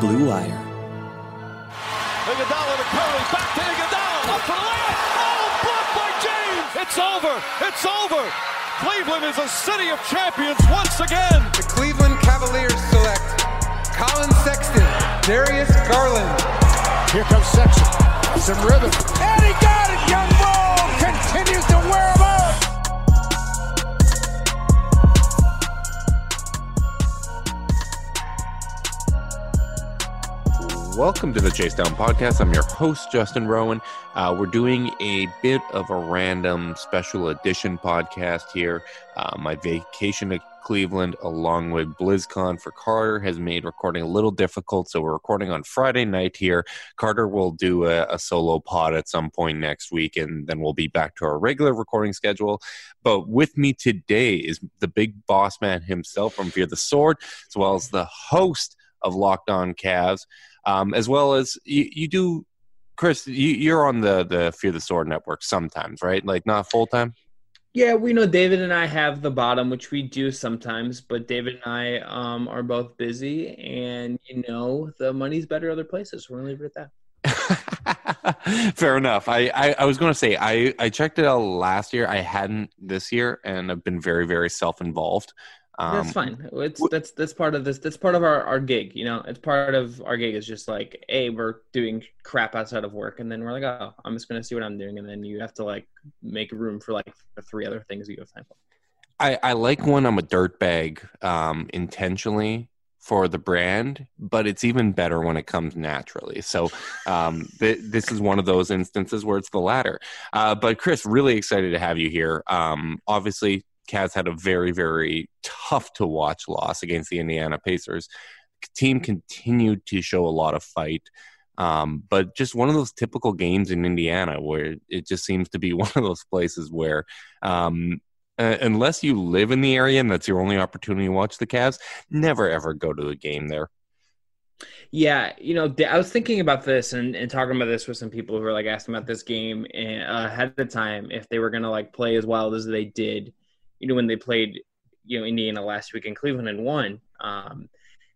Blue Wire. Iguodala to Curry, back to Iguodala, up for the layup. Oh, blocked by James. It's over. It's over. Cleveland is a city of champions once again. The Cleveland Cavaliers select Colin Sexton, Darius Garland. Here comes Sexton. Some rhythm. And he got it. Young Bull continues to wear him out. Welcome to the Chase Down Podcast. I'm your host, Justin Rowan. Uh, we're doing a bit of a random special edition podcast here. Uh, my vacation to Cleveland, along with BlizzCon for Carter, has made recording a little difficult. So we're recording on Friday night here. Carter will do a, a solo pod at some point next week, and then we'll be back to our regular recording schedule. But with me today is the big boss man himself from Fear the Sword, as well as the host of Locked On Cavs um, as well as you, you do chris you, are on the the fear the sword network sometimes right like not full time yeah we know david and i have the bottom which we do sometimes but david and i um, are both busy and you know the money's better other places we're gonna leave it at that Fair enough. I, I, I was going to say I, I checked it out last year. I hadn't this year, and I've been very very self involved. Um, that's fine. It's that's that's part of this. That's part of our, our gig. You know, it's part of our gig. Is just like, a we're doing crap outside of work, and then we're like, oh, I'm just gonna see what I'm doing, and then you have to like make room for like the three other things you have time for. I, I like when I'm a dirtbag um, intentionally for the brand, but it's even better when it comes naturally. So um, th- this is one of those instances where it's the latter. Uh, but Chris, really excited to have you here. Um, obviously, Cavs had a very, very tough to watch loss against the Indiana Pacers. The team continued to show a lot of fight. Um, but just one of those typical games in Indiana where it just seems to be one of those places where, um, uh, unless you live in the area and that's your only opportunity to watch the Cavs, never ever go to a game there. Yeah, you know, I was thinking about this and, and talking about this with some people who were like asking about this game eh, ahead of time if they were going to like play as wild as they did you know when they played you know Indiana last week in Cleveland and won. Um,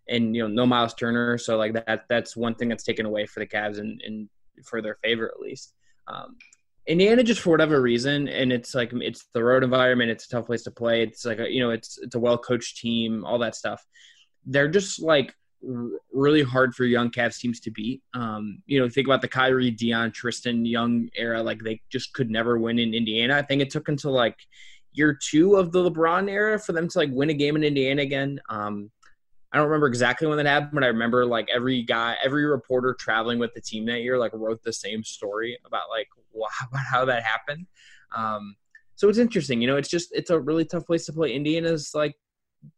and you know no Miles Turner, so like that that's one thing that's taken away for the Cavs and, and for their favor at least. Um, Indiana just for whatever reason, and it's like it's the road environment. It's a tough place to play. It's like a, you know it's it's a well coached team, all that stuff. They're just like really hard for young Cavs teams to beat. Um, you know, think about the Kyrie, Dion, Tristan Young era. Like they just could never win in Indiana. I think it took until like year two of the LeBron era for them to like win a game in Indiana again. Um, I don't remember exactly when that happened, but I remember like every guy, every reporter traveling with the team that year, like wrote the same story about like about how that happened. Um, so it's interesting, you know. It's just it's a really tough place to play. Indiana's like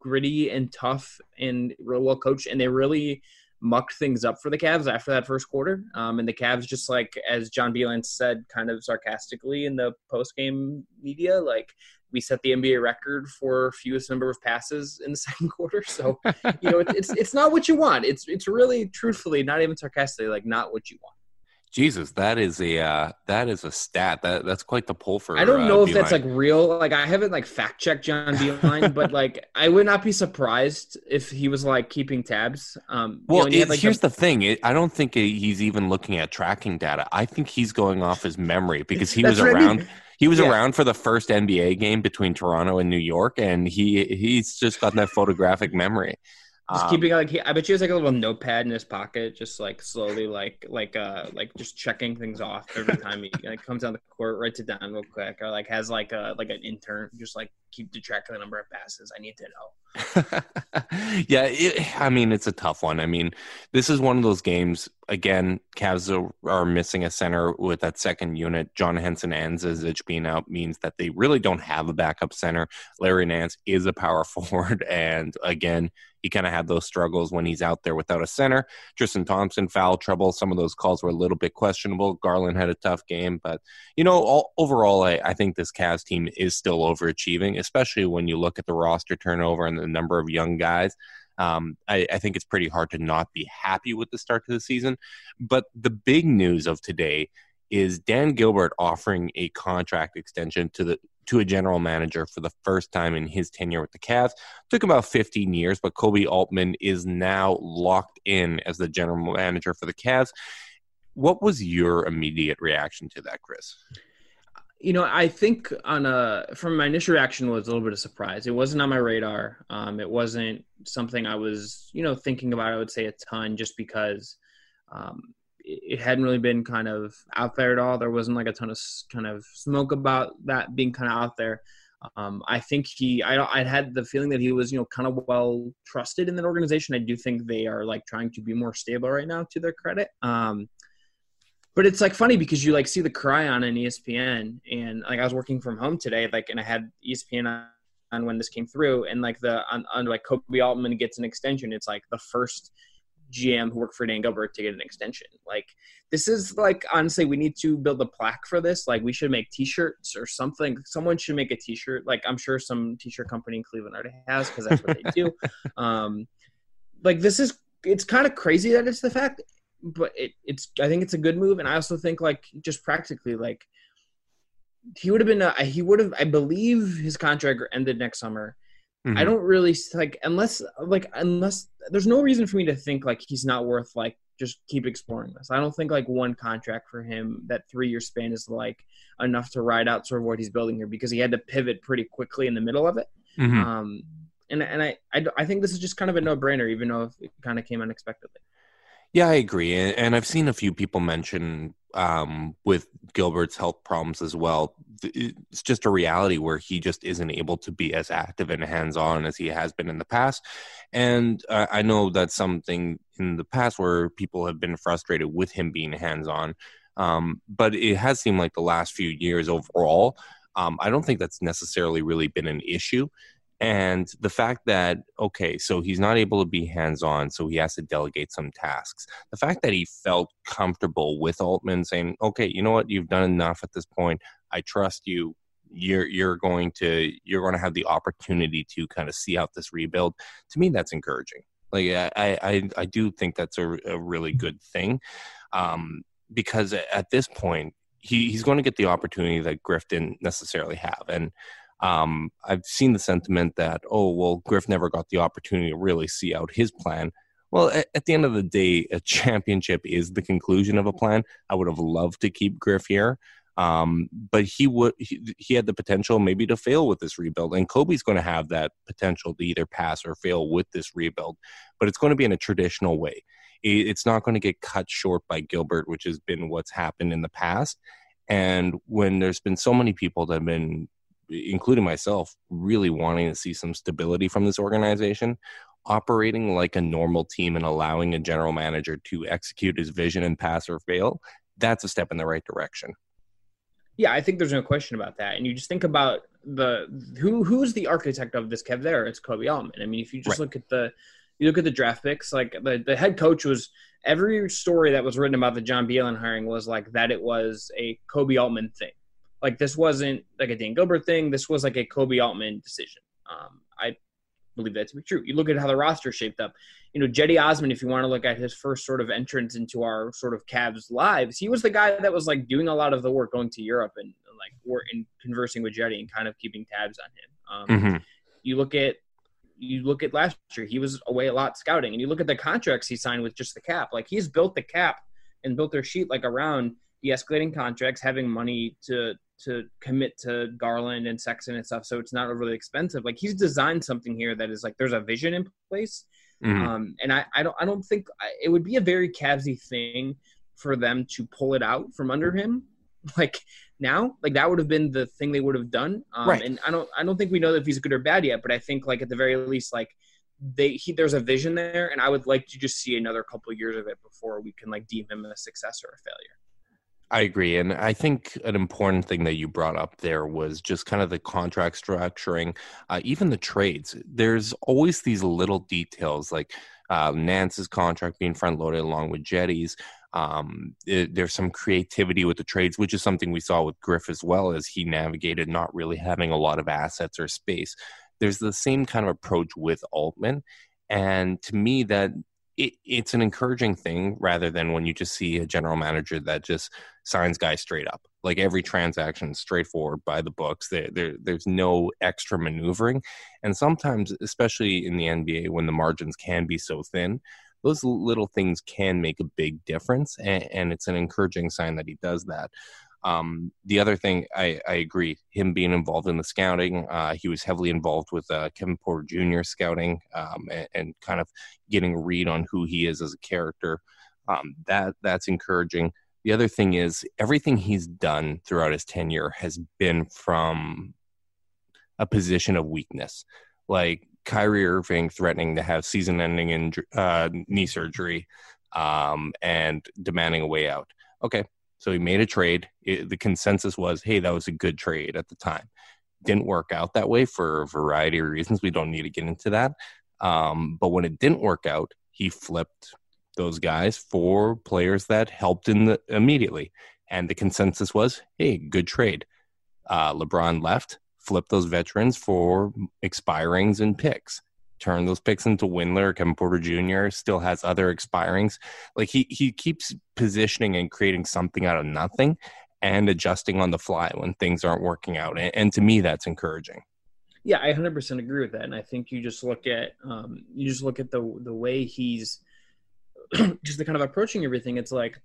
gritty and tough and real well coached, and they really mucked things up for the Cavs after that first quarter. Um, and the Cavs just like as John Beilein said, kind of sarcastically in the post game media, like we set the NBA record for fewest number of passes in the second quarter. So, you know, it's, it's, it's not what you want. It's it's really truthfully, not even sarcastically, like not what you want. Jesus, that is a uh, that is a stat. That that's quite the pull for. I don't uh, know if that's like real. Like I haven't like fact checked John Beilein, but like I would not be surprised if he was like keeping tabs. Um, you Well, know, and he had, like, here's the thing. It, I don't think he's even looking at tracking data. I think he's going off his memory because he was around. I mean. He was Yeah. around for the first NBA game between Toronto and New York, and he he's just got that photographic memory. Just Um, keeping like he, I bet you has like a little notepad in his pocket, just like slowly like like uh like just checking things off every time he like comes down the court, writes it down real quick, or like has like a like an intern just like keep the track of the number of passes. I need to know. yeah, it, I mean it's a tough one. I mean, this is one of those games. Again, Cavs are, are missing a center with that second unit. John Henson and Zizic being out means that they really don't have a backup center. Larry Nance is a power forward, and again, he kind of had those struggles when he's out there without a center. Tristan Thompson foul trouble. Some of those calls were a little bit questionable. Garland had a tough game, but you know, all, overall, I, I think this Cavs team is still overachieving, especially when you look at the roster turnover and the number of young guys. Um, I, I think it's pretty hard to not be happy with the start to the season. But the big news of today is Dan Gilbert offering a contract extension to the to a general manager for the first time in his tenure with the Cavs. Took about 15 years, but Koby Altman is now locked in as the general manager for the Cavs. What was your immediate reaction to that, Chris? You know, I think on a from my initial reaction was a little bit of surprise. It wasn't on my radar. Um, it wasn't something I was, you know, thinking about. I would say a ton, just because um, it, hadn't really been kind of out there at all. There wasn't like a ton of kind of smoke about that being kind of out there. Um, I think he, I, I had the feeling that he was, you know, kind of well trusted in that organization. I do think they are like trying to be more stable right now, to their credit. Um, but it's like funny because you like see the cry on an ESPN and like I was working from home today, like and I had ESPN on, on when this came through and like the on, on like Koby Altman gets an extension. It's like the first GM who worked for Dan Gilbert to get an extension. Like this is like honestly, we need to build a plaque for this. Like we should make T-shirts or something. Someone should make a T-shirt. Like I'm sure some T-shirt company in Cleveland already has because that's what they do. Um, like this is it's kind of crazy that it's the fact, but it, it's I think it's a good move, and I also think like just practically like he would have been a, he would have I believe his contract ended next summer. Mm-hmm. I don't really like unless like unless there's no reason for me to think like he's not worth like just keep exploring this. I don't think like one contract for him that three year span is like enough to ride out sort of what he's building here because he had to pivot pretty quickly in the middle of it. Mhm. Um, and and I, I I think this is just kind of a no brainer, even though it kind of came unexpectedly. Yeah, I agree, and, and I've seen a few people mention um, with Gilbert's health problems as well. It's just a reality where he just isn't able to be as active and hands-on as he has been in the past. And uh, I know that's something in the past where people have been frustrated with him being hands-on. Um, but it has seemed like the last few years overall, um, I don't think that's necessarily really been an issue. And the fact that, okay, so he's not able to be hands on, so he has to delegate some tasks. The fact that he felt comfortable with Altman saying, okay, you know what, you've done enough at this point. I trust you. You're you're going to you're going to have the opportunity to kind of see out this rebuild. To me, that's encouraging. Like I I I do think that's a, a really good thing, um, because at this point he, he's going to get the opportunity that Griff didn't necessarily have, and um, I've seen the sentiment that, oh, well, Griff never got the opportunity to really see out his plan. Well, at, at the end of the day, a championship is the conclusion of a plan. I would have loved to keep Griff here. Um, but he would he, he had the potential maybe to fail with this rebuild, and Koby's going to have that potential to either pass or fail with this rebuild. But it's going to be in a traditional way. It, it's not going to get cut short by Gilbert, which has been what's happened in the past. And when there's been so many people that have been including myself, really wanting to see some stability from this organization, operating like a normal team and allowing a general manager to execute his vision and pass or fail, that's a step in the right direction. Yeah, I think there's no question about that. And you just think about the who who's the architect of this Kev there? It's Koby Altman. I mean, if you just Right. look at the you look at the draft picks, like the, the head coach was every story that was written about the John Beilein hiring was like that it was a Koby Altman thing. Like this wasn't like a Dan Gilbert thing. This was like a Koby Altman decision. Um, I believe that to be true. You look at how the roster shaped up. You know, Cedi Osman, if you want to look at his first sort of entrance into our sort of Cavs lives, he was the guy that was like doing a lot of the work going to Europe and like work and conversing with Cedi and kind of keeping tabs on him. Um, mm-hmm. You look at you look at last year, he was away a lot scouting, and you look at the contracts he signed with just the cap. Like he's built the cap and built their sheet like around the escalating contracts, having money to to commit to Garland and Sexton and stuff, so it's not overly expensive. Like he's designed something here that is like there's a vision in place, mm-hmm. um, and I, I don't I don't think it would be a very Cavsy thing for them to pull it out from under him, like now. Like that would have been the thing they would have done. Um, right. And I don't I don't think we know if he's good or bad yet, but I think like at the very least like they he, there's a vision there, and I would like to just see another couple years of it before we can like deem him a success or a failure. I agree. And I think an important thing that you brought up there was just kind of the contract structuring, uh, even the trades. There's always these little details like uh, Nance's contract being front loaded along with Cedi's. Um, it, there's some creativity with the trades, which is something we saw with Griff as well as he navigated not really having a lot of assets or space. There's the same kind of approach with Altman. And to me, that it, it's an encouraging thing rather than when you just see a general manager that just signs guys straight up. Like every transaction straightforward by the books. There, there, there's no extra maneuvering. And sometimes, especially in the NBA, when the margins can be so thin, those little things can make a big difference. And, and it's an encouraging sign that he does that. Um, the other thing, I, I, agree, him being involved in the scouting, uh, he was heavily involved with uh, Kevin Porter Jr. scouting um, and, and, kind of getting a read on who he is as a character. Um, that that's encouraging. The other thing is everything he's done throughout his tenure has been from a position of weakness, like Kyrie Irving threatening to have season-ending in, uh, knee surgery um, and demanding a way out. Okay, so he made a trade. It, the consensus was, hey, that was a good trade at the time. Didn't work out that way for a variety of reasons. We don't need to get into that. Um, but when it didn't work out, he flipped those guys for players that helped in the immediately. And the consensus was, hey, good trade. Uh, LeBron left, flipped those veterans for expirings and picks turn those picks into Windler. Kevin Porter Jr. still has other expirings. Like he he keeps positioning and creating something out of nothing and adjusting on the fly when things aren't working out. And, and to me, that's encouraging. Yeah, I 100% agree with that. And I think you just look at um, you just look at the the way he's just the kind of approaching everything. It's like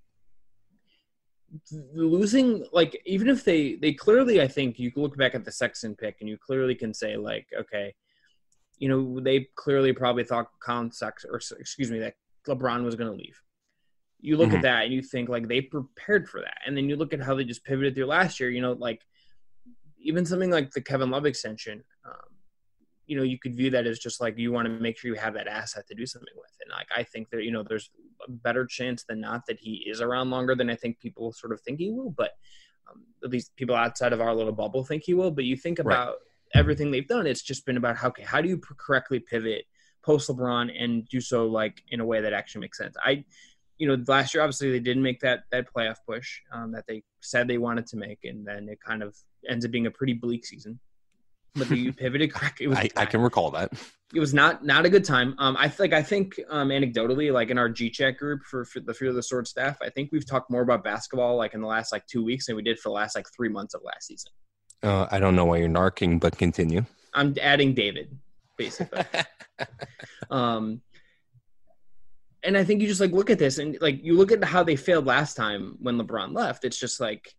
losing like even if they they clearly I think you look back at the Sexton pick and you clearly can say like okay you know, they clearly probably thought Colin Sex or excuse me, that LeBron was going to leave. You look mm-hmm. at that and you think like they prepared for that, and then you look at how they just pivoted through last year. You know, like even something like the Kevin Love extension. Um, you know, you could view that as just like you want to make sure you have that asset to do something with. And like I think that you know, there's a better chance than not that he is around longer than I think people sort of think he will. But um, at least people outside of our little bubble think he will. But you think about right everything they've done, it's just been about how okay, how do you correctly pivot post LeBron and do so like in a way that actually makes sense. I, you know, last year obviously they didn't make that that playoff push um, that they said they wanted to make, and then it kind of ends up being a pretty bleak season. But you pivoted correctly. It was I, I, can recall that. It was not not a good time. Um, I like I think um, anecdotally, like in our G chat group for, for the Fear of the Sword staff, I think we've talked more about basketball like in the last like two weeks than we did for the last like three months of last season. Uh, I don't know why you're narking, but continue. I'm adding David, basically. um, and I think you just like look at this and like you look at how they failed last time when LeBron left. It's just like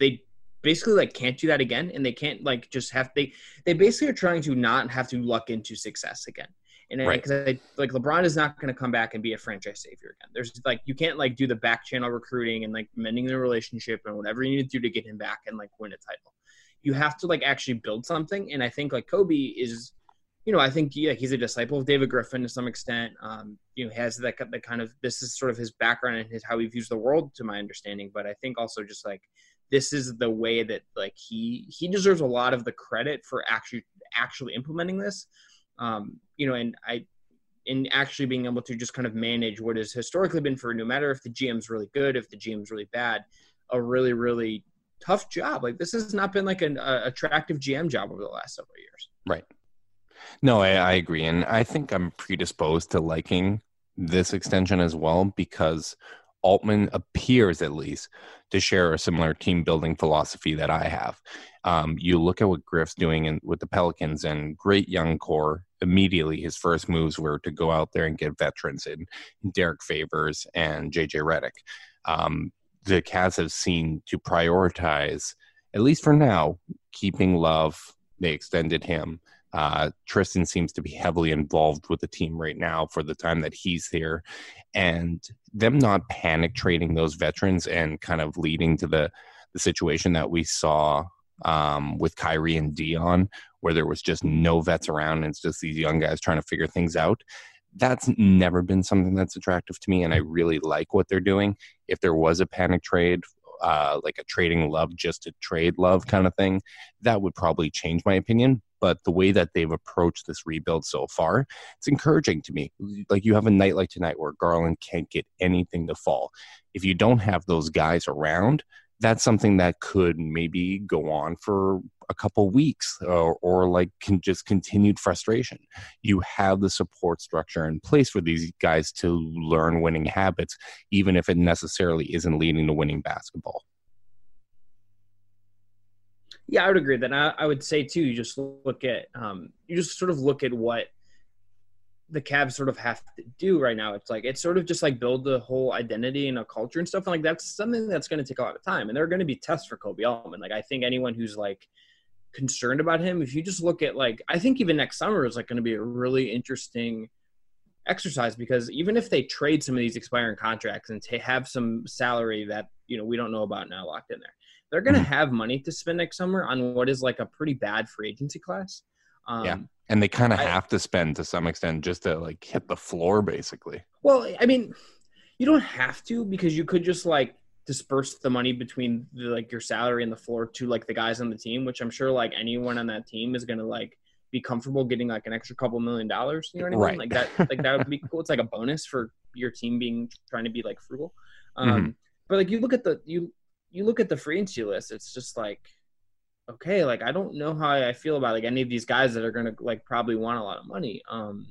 they basically like can't do that again, and they can't like just have they they basically are trying to not have to luck into success again. And because right. like LeBron is not going to come back and be a franchise savior again. There's like you can't like do the back channel recruiting and like mending the relationship and whatever you need to do to get him back and like win a title you have to like actually build something. And I think like Koby is, you know, I think yeah, he's a disciple of David Griffin to some extent. Um, you know, has that, that kind of this is sort of his background and his how he views the world, to my understanding. But I think also just like this is the way that like he he deserves a lot of the credit for actually actually implementing this. Um, you know, and I in actually being able to just kind of manage what has historically been for no matter if the GM's really good, if the GM's really bad, a really, really tough job. Like this has not been like an uh, attractive GM job over the last several years. Right. No, I, I agree. And I think I'm predisposed to liking this extension as well because Altman appears at least to share a similar team building philosophy that I have. Um, you look at what Griff's doing in, with the Pelicans and great young core. Immediately, his first moves were to go out there and get veterans in Derrick Favors and JJ Redick. Um, the Cavs have seen to prioritize, at least for now, keeping Love. They extended him. Uh, Tristan seems to be heavily involved with the team right now for the time that he's here. And them not panic trading those veterans and kind of leading to the, the situation that we saw um, with Kyrie and Dion, where there was just no vets around and it's just these young guys trying to figure things out. That's never been something that's attractive to me, and I really like what they're doing. If there was a panic trade, uh, like a trading love just to trade love kind of thing, that would probably change my opinion but the way that they've approached this rebuild so far, it's encouraging to me. Like you have a night like tonight where Garland can't get anything to fall. If you don't have those guys around, that's something that could maybe go on for a couple weeks or, or like can just continued frustration. You have the support structure in place for these guys to learn winning habits, even if it necessarily isn't leading to winning basketball. Yeah, I would agree. Then I, I, would say too, you just look at um, you just sort of look at what the Cavs sort of have to do right now. It's like it's sort of just like build the whole identity and a culture and stuff. And like that's something that's going to take a lot of time. And there are going to be tests for Koby Altman. Like I think anyone who's like concerned about him, if you just look at like I think even next summer is like going to be a really interesting exercise because even if they trade some of these expiring contracts and to have some salary that you know we don't know about now locked in there they're going to mm-hmm. have money to spend next summer on what is like a pretty bad free agency class. Um, yeah, and they kind of have to spend to some extent just to like hit the floor, basically. Well, I mean, you don't have to because you could just like disperse the money between the, like your salary and the floor to like the guys on the team, which I'm sure like anyone on that team is going to like be comfortable getting like an extra couple million dollars. You know what I mean? Right. Like that, like that would be cool. It's like a bonus for your team being trying to be like frugal. Um, mm-hmm. But like you look at the you you look at the free agency list, it's just like, okay, like I don't know how I feel about like any of these guys that are gonna like probably want a lot of money. Um,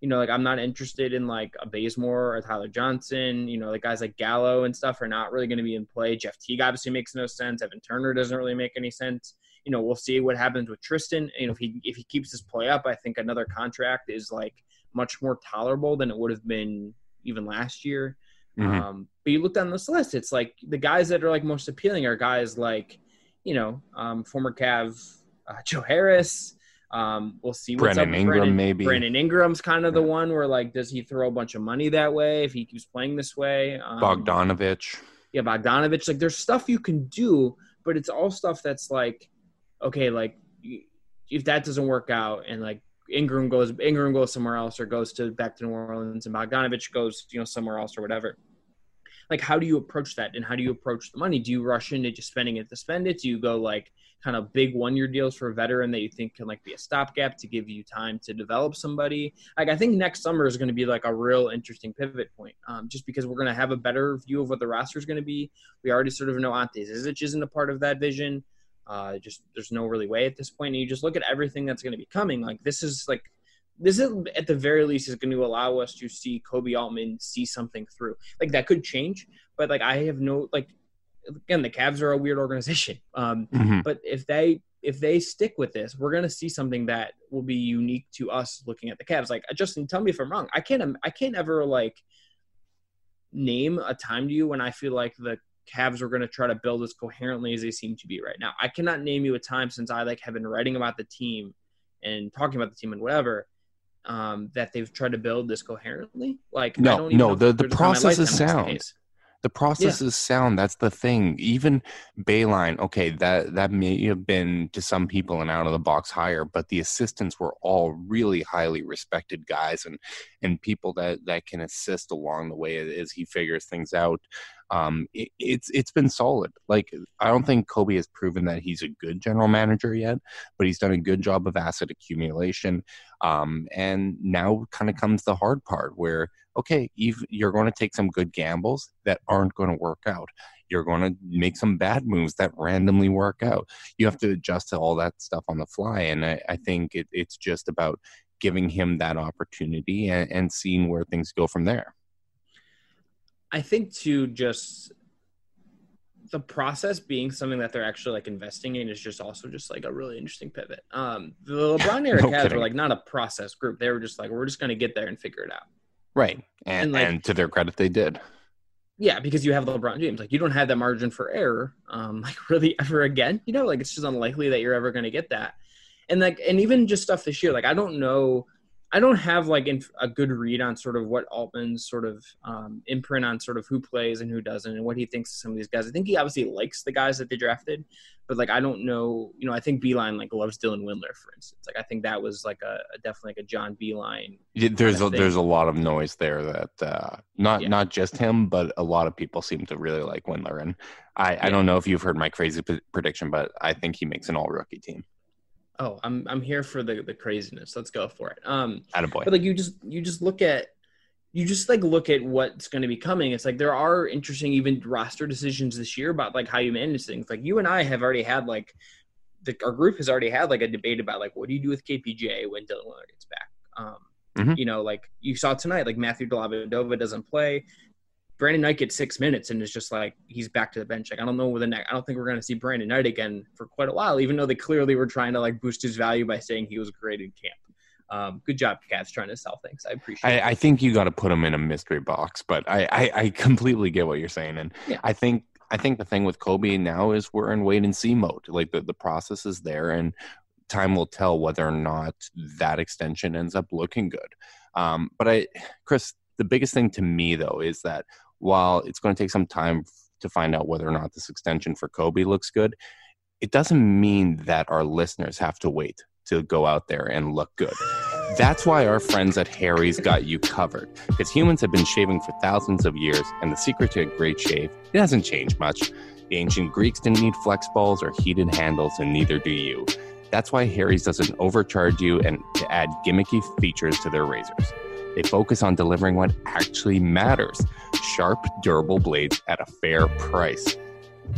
you know, like I'm not interested in like a Bazemore or Tyler Johnson. You know, like guys like Gallo and stuff are not really going to be in play. Jeff Teague obviously makes no sense. Evan Turner doesn't really make any sense. You know, we'll see what happens with Tristan. You know, if he if he keeps this play up, I think another contract is like much more tolerable than it would have been even last year. Mm-hmm. Um, but you look down this list, it's like the guys that are like most appealing are guys like, you know, um, former Cav uh, Joe Harris. Um, we'll see what's Brandon up. Ingram, Brandon, maybe. Brandon Ingram's kind of the one where like, does he throw a bunch of money that way if he keeps playing this way? Um, Bogdanovich. Yeah, Bogdanovich. Like, there's stuff you can do, but it's all stuff that's like, okay, like if that doesn't work out and like Ingram goes Ingram goes somewhere else or goes to back to New Orleans and Bogdanovich goes you know somewhere else or whatever. Like how do you approach that and how do you approach the money? Do you rush into just spending it to spend it? Do you go like kind of big one year deals for a veteran that you think can like be a stopgap to give you time to develop somebody? Like I think next summer is going to be like a real interesting pivot point, um, just because we're going to have a better view of what the roster is going to be. We already sort of know Ante Zizic isn't a part of that vision. Uh, just there's no really way at this point. And you just look at everything that's going to be coming. Like this is like this is at the very least is going to allow us to see Koby Altman see something through. Like that could change, but like I have no like again the Cavs are a weird organization. Um, mm-hmm. But if they if they stick with this, we're going to see something that will be unique to us looking at the Cavs. Like Justin, tell me if I'm wrong. I can't I can't ever like name a time to you when I feel like the Cavs are going to try to build as coherently as they seem to be right now. I cannot name you a time since I like have been writing about the team and talking about the team and whatever um, that they've tried to build this coherently. Like no, no, the the process is sound. The process yeah. is sound. That's the thing. Even Beilein okay, that that may have been to some people an out of the box hire, but the assistants were all really highly respected guys and and people that that can assist along the way as he figures things out. Um, it, it's it's been solid. Like I don't think Koby has proven that he's a good general manager yet, but he's done a good job of asset accumulation. Um, and now kind of comes the hard part where okay, you're going to take some good gambles that aren't going to work out. You're going to make some bad moves that randomly work out. You have to adjust to all that stuff on the fly. And I, I think it, it's just about giving him that opportunity and, and seeing where things go from there. I think to just the process being something that they're actually like investing in is just also just like a really interesting pivot. Um, the LeBron era no Cavs were like not a process group; they were just like we're just going to get there and figure it out. Right, and and, like, and, to their credit, they did. Yeah, because you have LeBron James, like you don't have that margin for error, um, like really ever again. You know, like it's just unlikely that you're ever going to get that. And like, and even just stuff this year, like I don't know I don't have like a good read on sort of what Altman's sort of um, imprint on sort of who plays and who doesn't and what he thinks of some of these guys. I think he obviously likes the guys that they drafted, but like I don't know. You know, I think Beilein like loves Dylan Windler, for instance. Like I think that was like a, a definitely like a John Beilein. Yeah, there's a, there's a lot of noise there that uh, not yeah. not just him, but a lot of people seem to really like Windler. And I yeah. I don't know if you've heard my crazy p- prediction, but I think he makes an all rookie team oh i'm i'm here for the the craziness. Let's go for it. Um Attaboy. but like you just you just look at you just like look at what's going to be coming. It's like there are interesting even roster decisions this year about like how you manage things. Like you and i have already had like the, our group has already had like a debate about like what do you do with kpj when dylan Windler gets back? Um mm-hmm. you know like you saw tonight like matthew Dellavedova doesn't play Brandon Knight gets six minutes and it's just like he's back to the bench. Like I don't know where the next. I don't think we're going to see Brandon Knight again for quite a while, even though they clearly were trying to like boost his value by saying he was great in camp. Um, good job, Cavs, trying to sell things. I appreciate. I, it. I think you got to put him in a mystery box, but I, I, I completely get what you're saying, and yeah. I think I think the thing with Koby now is we're in wait and see mode. Like the the process is there, and time will tell whether or not that extension ends up looking good. Um, but I, Chris, the biggest thing to me though is that while it's going to take some time to find out whether or not this extension for Koby looks good, it doesn't mean that our listeners have to wait to go out there and look good. That's why our friends at Harry's got you covered. Because humans have been shaving for thousands of years, and the secret to a great shave, it hasn't changed much. The ancient Greeks didn't need flex balls or heated handles, and neither do you. That's why Harry's doesn't overcharge you and to add gimmicky features to their razors. They focus on delivering what actually matters sharp, durable blades at a fair price.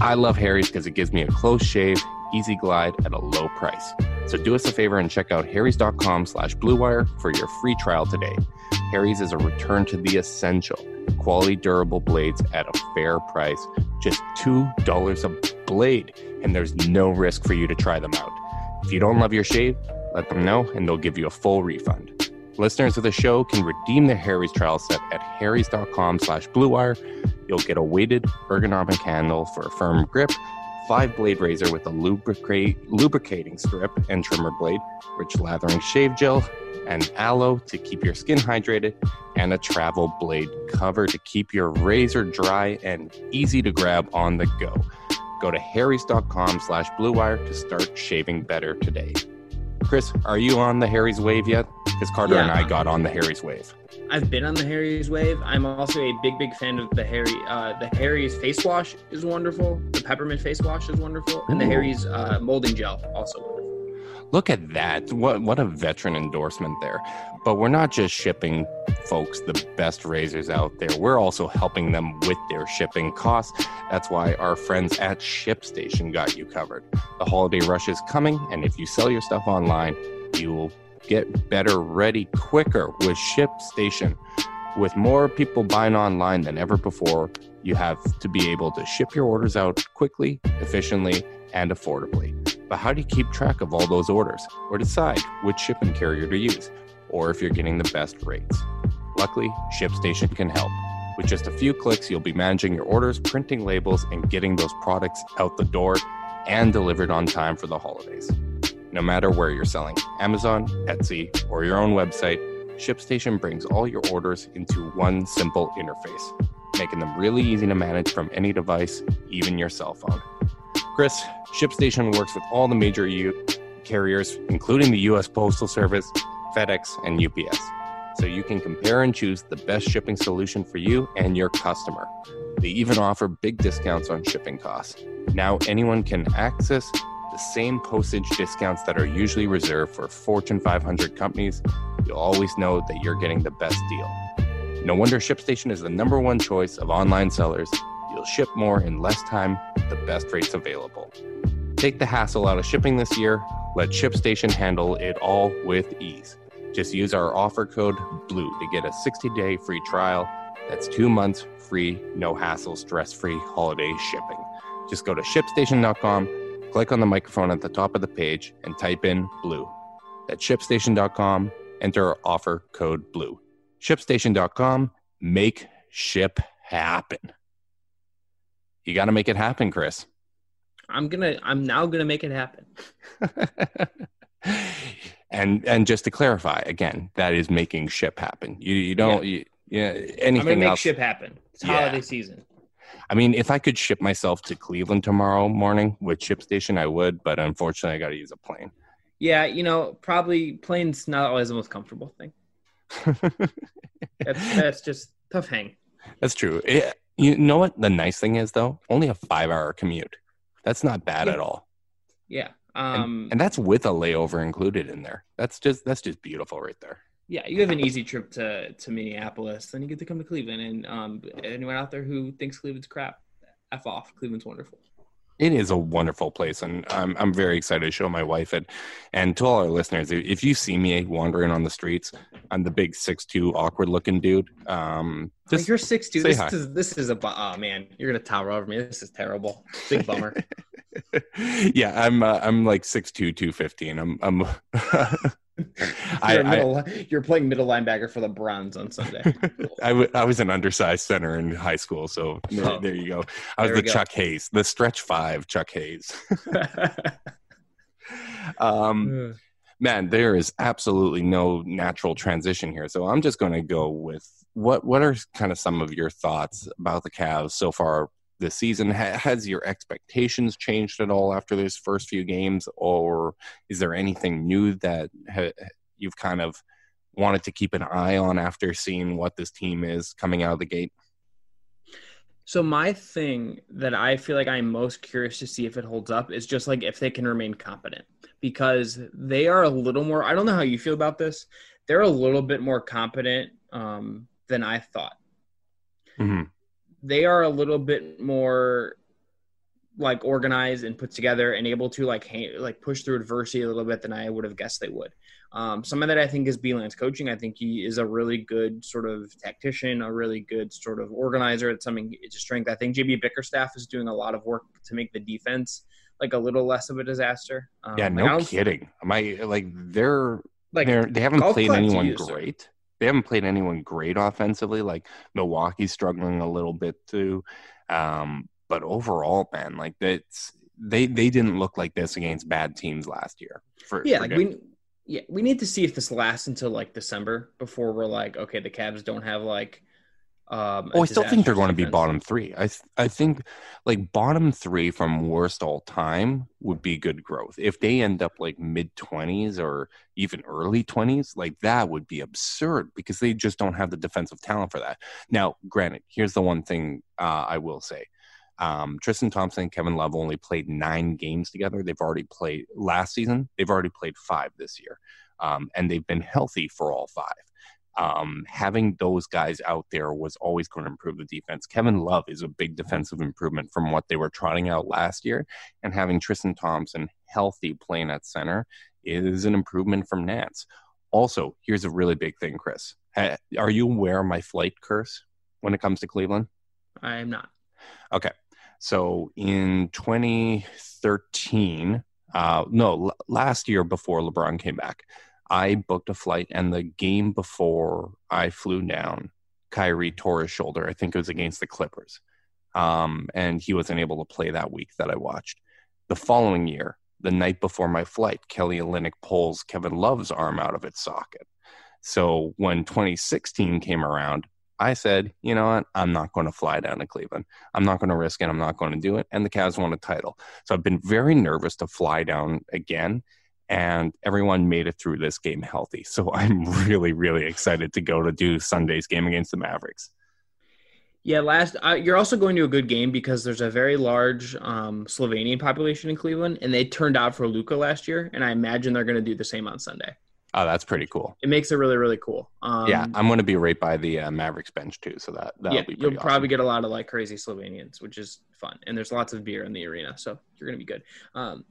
I love Harry's because it gives me a close shave, easy glide at a low price. So do us a favor and check out harrys.com slash bluewire for your free trial today. Harry's is a return to the essential quality durable blades at a fair price, just $2 a blade, and there's no risk for you to try them out. If you don't love your shave, let them know and they'll give you a full refund. Listeners of the show can redeem their Harry's trial set at harrys.com slash bluewire. You'll get a weighted ergonomic handle for a firm grip, five blade razor with a lubricating strip and trimmer blade, rich lathering shave gel, and aloe to keep your skin hydrated, and a travel blade cover to keep your razor dry and easy to grab on the go. Go to harrys.com slash bluewire to start shaving better today. Chris, are you on the Harry's wave yet? Because Carter yeah. and I got on the Harry's wave. I've been on the Harry's wave. I'm also a big, big fan of the Harry. Uh, the Harry's face wash is wonderful. The peppermint face wash is wonderful, and Ooh. the Harry's uh, molding gel also wonderful. Look at that! What what a veteran endorsement there. But we're not just shipping folks the best razors out there. We're also helping them with their shipping costs. That's why our friends at ShipStation got you covered. The holiday rush is coming, and if you sell your stuff online, you will get better ready quicker with ShipStation. With more people buying online than ever before, you have to be able to ship your orders out quickly, efficiently, and affordably. But how do you keep track of all those orders or decide which shipping carrier to use or if you're getting the best rates? Luckily, ShipStation can help. With just a few clicks, you'll be managing your orders, printing labels, and getting those products out the door and delivered on time for the holidays. No matter where you're selling Amazon, Etsy, or your own website, ShipStation brings all your orders into one simple interface, making them really easy to manage from any device, even your cell phone. Chris, ShipStation works with all the major U- carriers, including the U.S. Postal Service, FedEx, and UPS. so you can compare and choose the best shipping solution for you and your customer. They even offer big discounts on shipping costs. Now, anyone can access the same postage discounts that are usually reserved for Fortune 500 companies. You'll always know that you're getting the best deal. No wonder ShipStation is the number one choice of online sellers. You'll ship more in less time, the best rates available. Take the hassle out of shipping this year. Let ShipStation handle it all with ease. Just use our offer code BLUE to get a 60 day free trial. That's two months free, no hassle, stress free holiday shipping. Just go to shipstation.com, click on the microphone at the top of the page, and type in BLUE. That's shipstation.com, enter our offer code BLUE. ShipStation.com, make ship happen. You got to make it happen, Chris. I'm gonna. I'm now gonna make it happen. and and just to clarify again, that is making ship happen. You you don't yeah. you, yeah anything I'm gonna make else. ship happen. It's yeah. holiday season. I mean, if I could ship myself to Cleveland tomorrow morning with ShipStation, I would. But unfortunately, I got to use a plane. Yeah, you know, probably plane's not always the most comfortable thing. that's that's just tough hang. That's true. It, you know what the nice thing is though? Only a five hour commute. That's not bad yeah. at all. Yeah. Um, and, and, that's with a layover included in there. That's just that's just beautiful right there. Yeah, you have an easy trip to to Minneapolis, then you get to come to Cleveland. And um, anyone out there who thinks Cleveland's crap, f off. Cleveland's wonderful it is a wonderful place and I'm, I'm very excited to show my wife it and to all our listeners if you see me wandering on the streets i'm the big six two awkward looking dude um just oh, you're six two this hi. is this is a oh man you're gonna tower over me this is terrible big bummer yeah i'm uh, i'm like six two two fifteen i'm i'm you're, middle, I, you're, playing middle linebacker for the Browns on Sunday. I, w- I was an undersized center in high school, so oh. there you go. I was the Chuck Hayes, the stretch five Chuck Hayes. um, man, there is absolutely no natural transition here, so I'm just going to go with what. What are kind of some of your thoughts about the Cavs so far this season. Has your expectations changed at all after those first few games, or is there anything new that ha- you've kind of wanted to keep an eye on after seeing what this team is coming out of the gate? So my thing that I feel like I'm most curious to see if it holds up is just like if they can remain competent because they are a little more. I don't know how you feel about this. They're a little bit more competent um, than I thought. Mm-hmm they are a little bit more like organized and put together and able to like ha- like push through adversity a little bit than I would have guessed they would. Um, some of that I think is Beilein's coaching. I think he is a really good sort of tactician, a really good sort of organizer. It's something it's a strength. I think JB Bickerstaff is doing a lot of work to make the defense like a little less of a disaster. Um, yeah, no kidding. Am I like they're like they're, they haven't played anyone great they haven't played anyone great offensively. Like Milwaukee's struggling a little bit too. Um, but overall, man, like that's they they didn't look like this against bad teams last year. For, yeah, for like we yeah we need to see if this lasts until like December before we're like okay the Cavs don't have like um, oh, I still think they're going to be bottom three. I th- I think like bottom three from worst all time would be good growth. If they end up like mid twenties or even early twenties, like that would be absurd because they just don't have the defensive talent for that. Now, granted, here's the one thing uh, I will say: um, Tristan Thompson and Kevin Love only played nine games together. They've already played last season. They've already played five this year, um, and they've been healthy for all five um, having those guys out there was always going to improve the defense. Kevin Love is a big defensive improvement from what they were trotting out last year, and having Tristan Thompson healthy playing at center is an improvement from Nance. Also, here's a really big thing, Chris. Are you aware of my flight curse when it comes to Cleveland? I am not. Okay. So in 2013, uh, no, l- last year before LeBron came back, I booked a flight, and the game before I flew down, Kyrie tore his shoulder. I think it was against the Clippers. Um, and he wasn't able to play that week that I watched. The following year, the night before my flight, Kelly Olynyk pulls Kevin Love's arm out of its socket. So when 2016 came around, I said, you know what? I'm not going to fly down to Cleveland. I'm not going to risk it. I'm not going to do it. And the Cavs won a title. So I've been very nervous to fly down again and everyone made it through this game healthy. So I'm really, really excited to go to do Sunday's game against the Mavericks. Yeah, last uh, you're also going to a good game because there's a very large um, Slovenian population in Cleveland, and they turned out for Luka last year, and I imagine they're going to do the same on Sunday. Oh, that's pretty cool. It makes it really, really cool. Um, yeah, I'm going to be right by the uh, Mavericks bench too, so that that'll yeah, be you'll pretty probably get a lot of like crazy Slovenians, which is fun, and there's lots of beer in the arena, so you're going to be good. Um,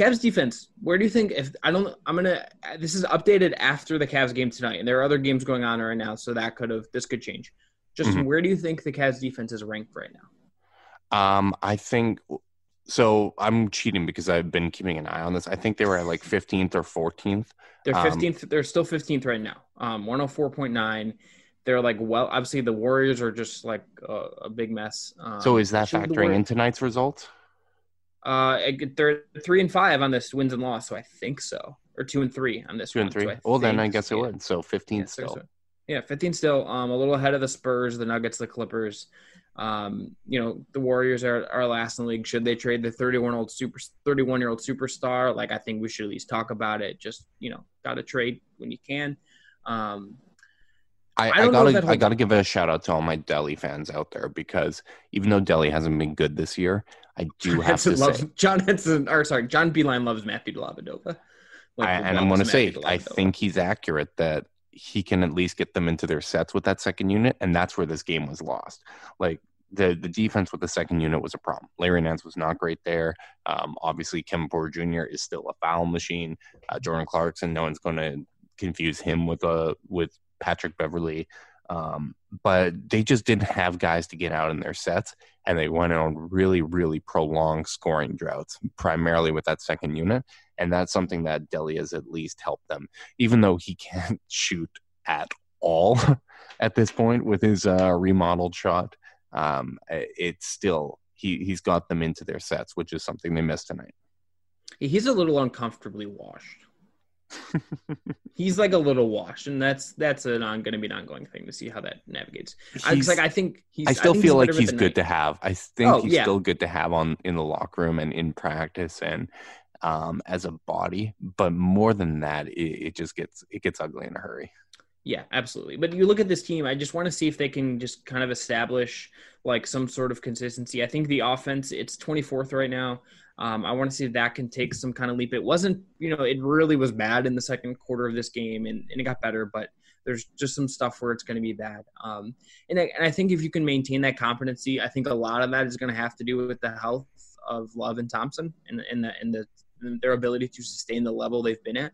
Cavs defense. Where do you think? If I don't, I'm gonna. This is updated after the Cavs game tonight, and there are other games going on right now, so that could have this could change. Just Mhm. where do you think the Cavs defense is ranked right now? Um, I think so. I'm cheating because I've been keeping an eye on this. I think they were at like 15th or 14th. They're Um, 15th. they're still 15th right now. Um, 104.9. They're like well. Obviously, the Warriors are just like a, a big mess. Um, So is that factoring in tonight's result? Uh, they're three and five on this wins and loss, so I think so, or two and three on this. Two and one, so three. I well, then I guess it yeah. would. So 15 Yeah, so- still. so- Yeah, 15 still. Um, a little ahead of the Spurs, the Nuggets, the Clippers. Um, you know, the Warriors are, are last in the league. Should they trade the 31 old super 31 year old superstar? Like, I think we should at least talk about it. Just you know, got to trade when you can. Um, I, I I, don't know if that gotta I gotta give a shout out to all my Delly fans out there because even though Delly hasn't been good this year, I do have Henson to loves say, John Henson, or sorry, John Beilein loves Matthew Dellavedova. Like, I, and I'm going to say, I think he's accurate that he can at least get them into their sets with that second unit, and that's where this game was lost. Like the the defense with the second unit was a problem. Larry Nance was not great there. Um, obviously, Kevin Porter Jr. is still a foul machine. Uh, Jordan Clarkson, no one's going to confuse him with a with Patrick Beverley. Um, but they just didn't have guys to get out in their sets, and they went on really, really prolonged scoring droughts, primarily with that second unit. And that's something that Delly has at least helped them, even though he can't shoot at all at this point with his uh, remodeled shot. Um, it's still he he's got them into their sets, which is something they missed tonight. he's a little uncomfortably washed. he's like a little washed, and that's that's an on going to be an ongoing thing to see how that navigates. I, He's- like I think he's. I still think feel like he's good Knight. to have. I think Oh, he's yeah. still good to have on in the locker room and in practice and um, as a body. But more than that, it, it just gets it gets ugly in a hurry. Yeah, absolutely. But you look at this team, I just want to see if they can just kind of establish like some sort of consistency. I think the offense, it's 24th right now. Um, I want to see if that can take some kind of leap. It wasn't, you know, it really was bad in the second quarter of this game and, and it got better, but there's just some stuff where it's going to be bad. Um, and, I, and I think if you can maintain that competency, I think a lot of that is going to have to do with the health of Love and Thompson and, and, the, and the, their ability to sustain the level they've been at.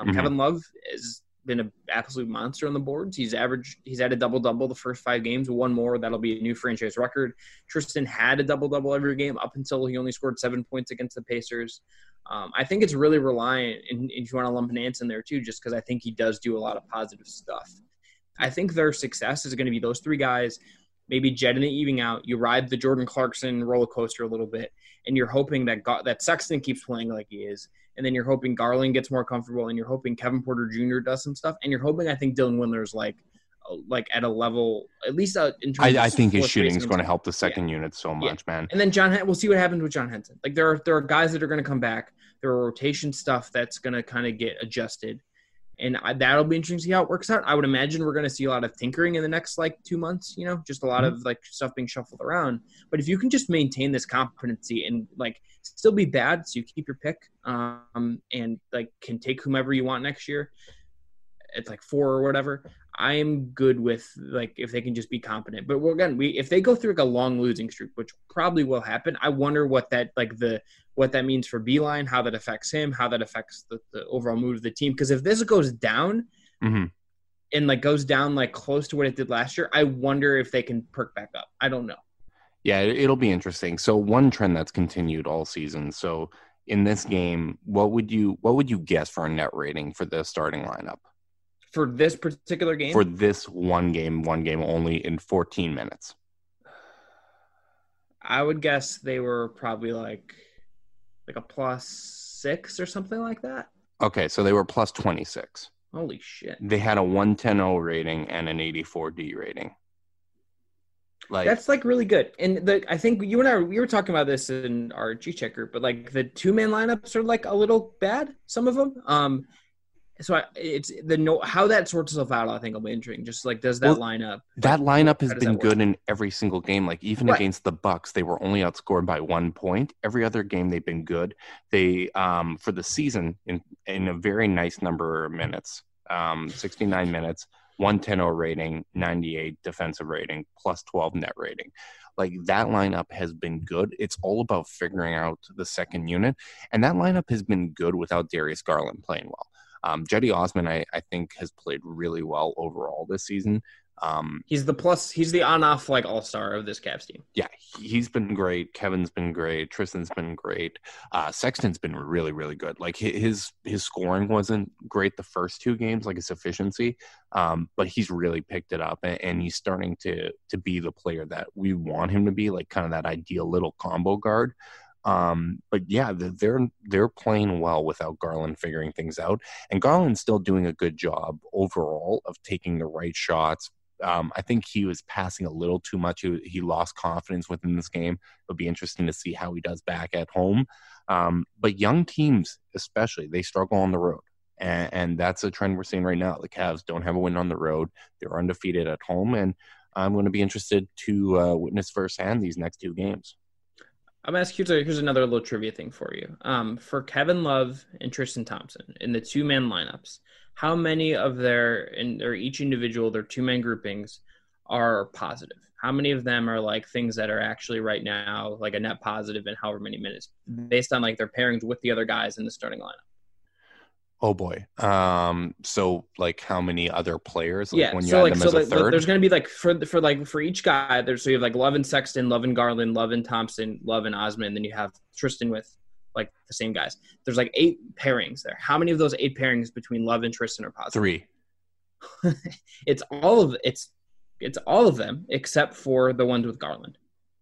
Um, Mhm. Kevin Love has been an absolute monster on the boards. He's averaged, he's had a double double the first five games, one more. That'll be a new franchise record. Tristan had a double double every game up until he only scored seven points against the Pacers. Um, I think it's really reliant, and if you want to lump Nance in there too, just because I think he does do a lot of positive stuff. I think their success is going to be those three guys, maybe and the evening out. You ride the Jordan Clarkson roller coaster a little bit, and you're hoping that Ga- that Sexton keeps playing like he is, and then you're hoping Garland gets more comfortable, and you're hoping Kevin Porter Jr. does some stuff, and you're hoping I think Dylan Windler's like uh, like at a level at least uh, in terms. I, of I think his shooting is going to help the second unit so Yeah. much, man. and then John, we'll see what happens with John Henson. Like there are there are guys that are going to come back. There are rotation stuff that's going to kind of get adjusted, and I, that'll be interesting to see how it works out. I would imagine we're going to see a lot of tinkering in the next like two months. You know, just a lot of like stuff being shuffled around. But if you can just maintain this competency and like still be bad, so you keep your pick, um, and like can take whomever you want next year. It's like four or whatever. I am good with like if they can just be competent. But again, we if they go through like a long losing streak, which probably will happen, I wonder what that like the what that means for Beilein, how that affects him, how that affects the, the overall mood of the team. Because if this goes down hmm and like goes down like close to what it did last year, I wonder if they can perk back up. I don't know. Yeah, it- it'll be interesting. So one trend that's continued all season. So in this game, what would you what would you guess for a net rating for the starting lineup For this particular game, for this one game, one game only in 14 minutes? I would guess they were probably like like a plus six or something like that. Okay, so they were plus 26. Holy shit. They had a 1100 rating and an 84 D rating. Like that's like really good. And the I think you and I we were talking about this in our G checker, but like the two man lineups are like a little bad. Some of them. Um, so I, it's the no how that sorts itself out. I think will be interesting. Just like does that Well, line up? that lineup has been good in every single game. Like even Right. against the Bucks, they were only outscored by one point. Every other game they've been good. They um for the season in in a very nice number of minutes, um 69 minutes, one ten zero rating, 98 defensive rating, plus 12 net rating. Like that lineup has been good. It's all about figuring out the second unit, and that lineup has been good without Darius Garland playing well. Um, Cedi Osman, I, I think, has played really well overall this season. Um, He's the plus. He's the on off like all star of this Cavs team. yeah, he- he's been great. Kevin's been great. Tristan's been great. Uh, Sexton's been really, really good. Like his his scoring wasn't great the first two games, like his efficiency, um, but he's really picked it up, and, and he's starting to to be the player that we want him to be, like kind of that ideal little combo guard. Um, but yeah, they're they're playing well without Garland figuring things out, and Garland's still doing a good job overall of taking the right shots, um, I think he was passing a little too much. He, he lost confidence within this game. It'll be interesting to see how he does back at home. Um, but young teams, especially, they struggle on the road. And, and that's a trend we're seeing right now. The Cavs don't have a win on the road. They're undefeated at home. And I'm going to be interested to uh, witness firsthand these next two games. I'm gonna ask you. Here's another little trivia thing for you. Um, for Kevin Love and Tristan Thompson in the two man lineups, how many of their in or each individual their two man groupings are positive? How many of them are like things that are actually right now like a net positive in however many minutes, based on like their pairings with the other guys in the starting lineup? Oh boy. Um, so like how many other players? Like yeah, when you so add like them so as a like, there's gonna be like for for like for each guy there's so you have like Love and Sexton, Love and Garland, Love and Thompson, Love and Osman, and then you have Tristan with like the same guys. There's like eight pairings there. How many of those eight pairings between Love and Tristan are positive? Three. It's all of it's it's all of them except for the ones with Garland.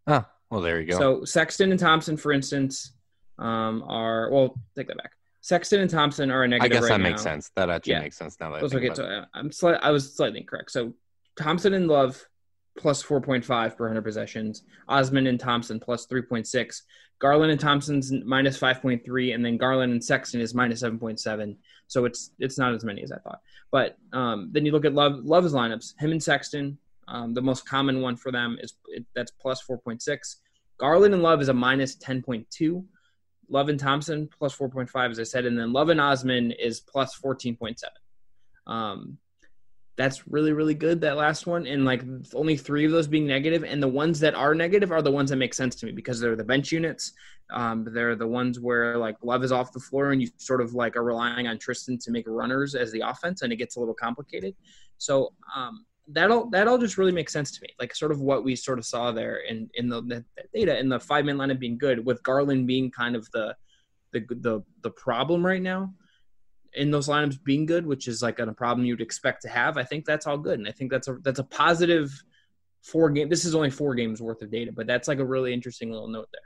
Oh, well, there you go. So Sexton and Thompson, for instance, um, are well take that back. Sexton and Thompson are a negative. I guess right that makes sense. That actually Yeah. makes sense now that I think okay. about. So I'm slight, I was slightly incorrect. So Thompson and Love plus 4.5 per 100 possessions. Osman and Thompson plus 3.6. Garland and Thompson's minus 5.3, and then Garland and Sexton is minus 7.7. So it's it's not as many as I thought. But um, then you look at Love Love's lineups. Him and Sexton, um, the most common one for them is it, that's plus 4.6. Garland and Love is a minus 10.2. Love and Thompson plus 4.5, as I said, and then Love and Osman is plus 14.7. Um, that's really really good that last one and like only three of those being negative and the ones that are negative are the ones that make sense to me because they're the bench units um, they're the ones where like love is off the floor and you sort of like are relying on tristan to make runners as the offense and it gets a little complicated so um, that'll that'll just really make sense to me like sort of what we sort of saw there in in the, the data in the five man lineup being good with garland being kind of the the the, the problem right now in those lineups being good, which is like a problem you'd expect to have, I think that's all good, and I think that's a that's a positive four game. This is only four games worth of data, but that's like a really interesting little note there.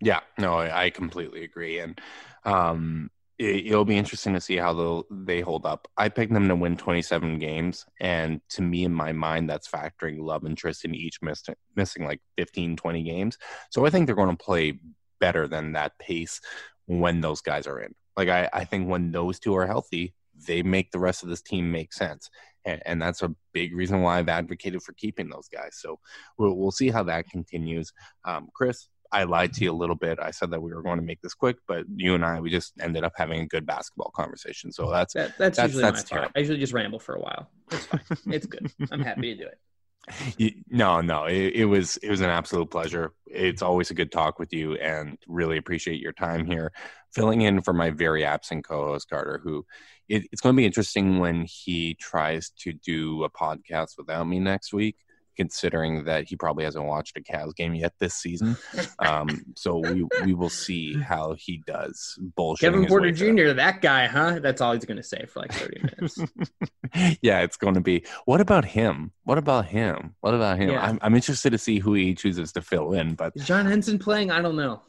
Yeah, no, I completely agree, and um, it, it'll be interesting to see how they hold up. I picked them to win 27 games, and to me, in my mind, that's factoring Love and Tristan each missed, missing like 15, 20 games. So I think they're going to play better than that pace when those guys are in. Like I, I think when those two are healthy, they make the rest of this team make sense. And, and that's a big reason why I've advocated for keeping those guys. So we'll, we'll see how that continues. Um, Chris, I lied to you a little bit. I said that we were going to make this quick, but you and I, we just ended up having a good basketball conversation. So that's That, that's, That's- usually that's my terrible. I usually just ramble for a while. It's fine. it's good. I'm happy to do it. You- no, no, it, it was it was an absolute pleasure. It's always a good talk with you, and really appreciate your time here, filling in for my very absent co-host Carter. Who it, it's going to be interesting when he tries to do a podcast without me next week, considering that he probably hasn't watched a Cavs game yet this season. Um, so we we will see how he does bullshit. Kevin Porter Jr., that guy, huh? That's all he's going to say for like 30 minutes. yeah, it's going to be. What about him? What about him? What about him? Yeah. I'm, I'm interested to see who he chooses to fill in, but Is John Henson playing? I don't know.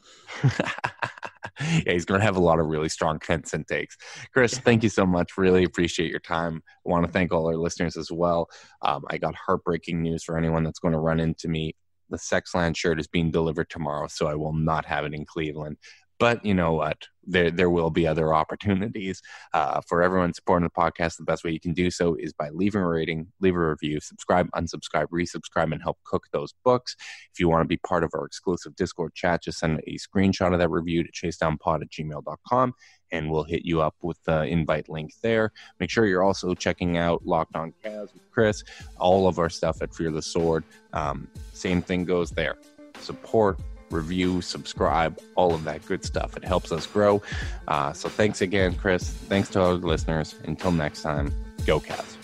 yeah, he's going to have a lot of really strong Henson takes. Chris, thank you so much. Really appreciate your time. I want to thank all our listeners as well. Um, I got heartbreaking news for anyone that's going to run into me the Sexland shirt is being delivered tomorrow, so I will not have it in Cleveland. But you know what? There, there will be other opportunities uh, for everyone supporting the podcast. The best way you can do so is by leaving a rating, leave a review, subscribe, unsubscribe, resubscribe, and help cook those books. If you want to be part of our exclusive Discord chat, just send a screenshot of that review to chasedownpod at gmail.com and we'll hit you up with the invite link there. Make sure you're also checking out Locked On Cavs with Chris, all of our stuff at Fear the Sword. Um, same thing goes there. Support, review, subscribe, all of that good stuff. It helps us grow. Uh, so thanks again, Chris. Thanks to our listeners. Until next time, go Cavs.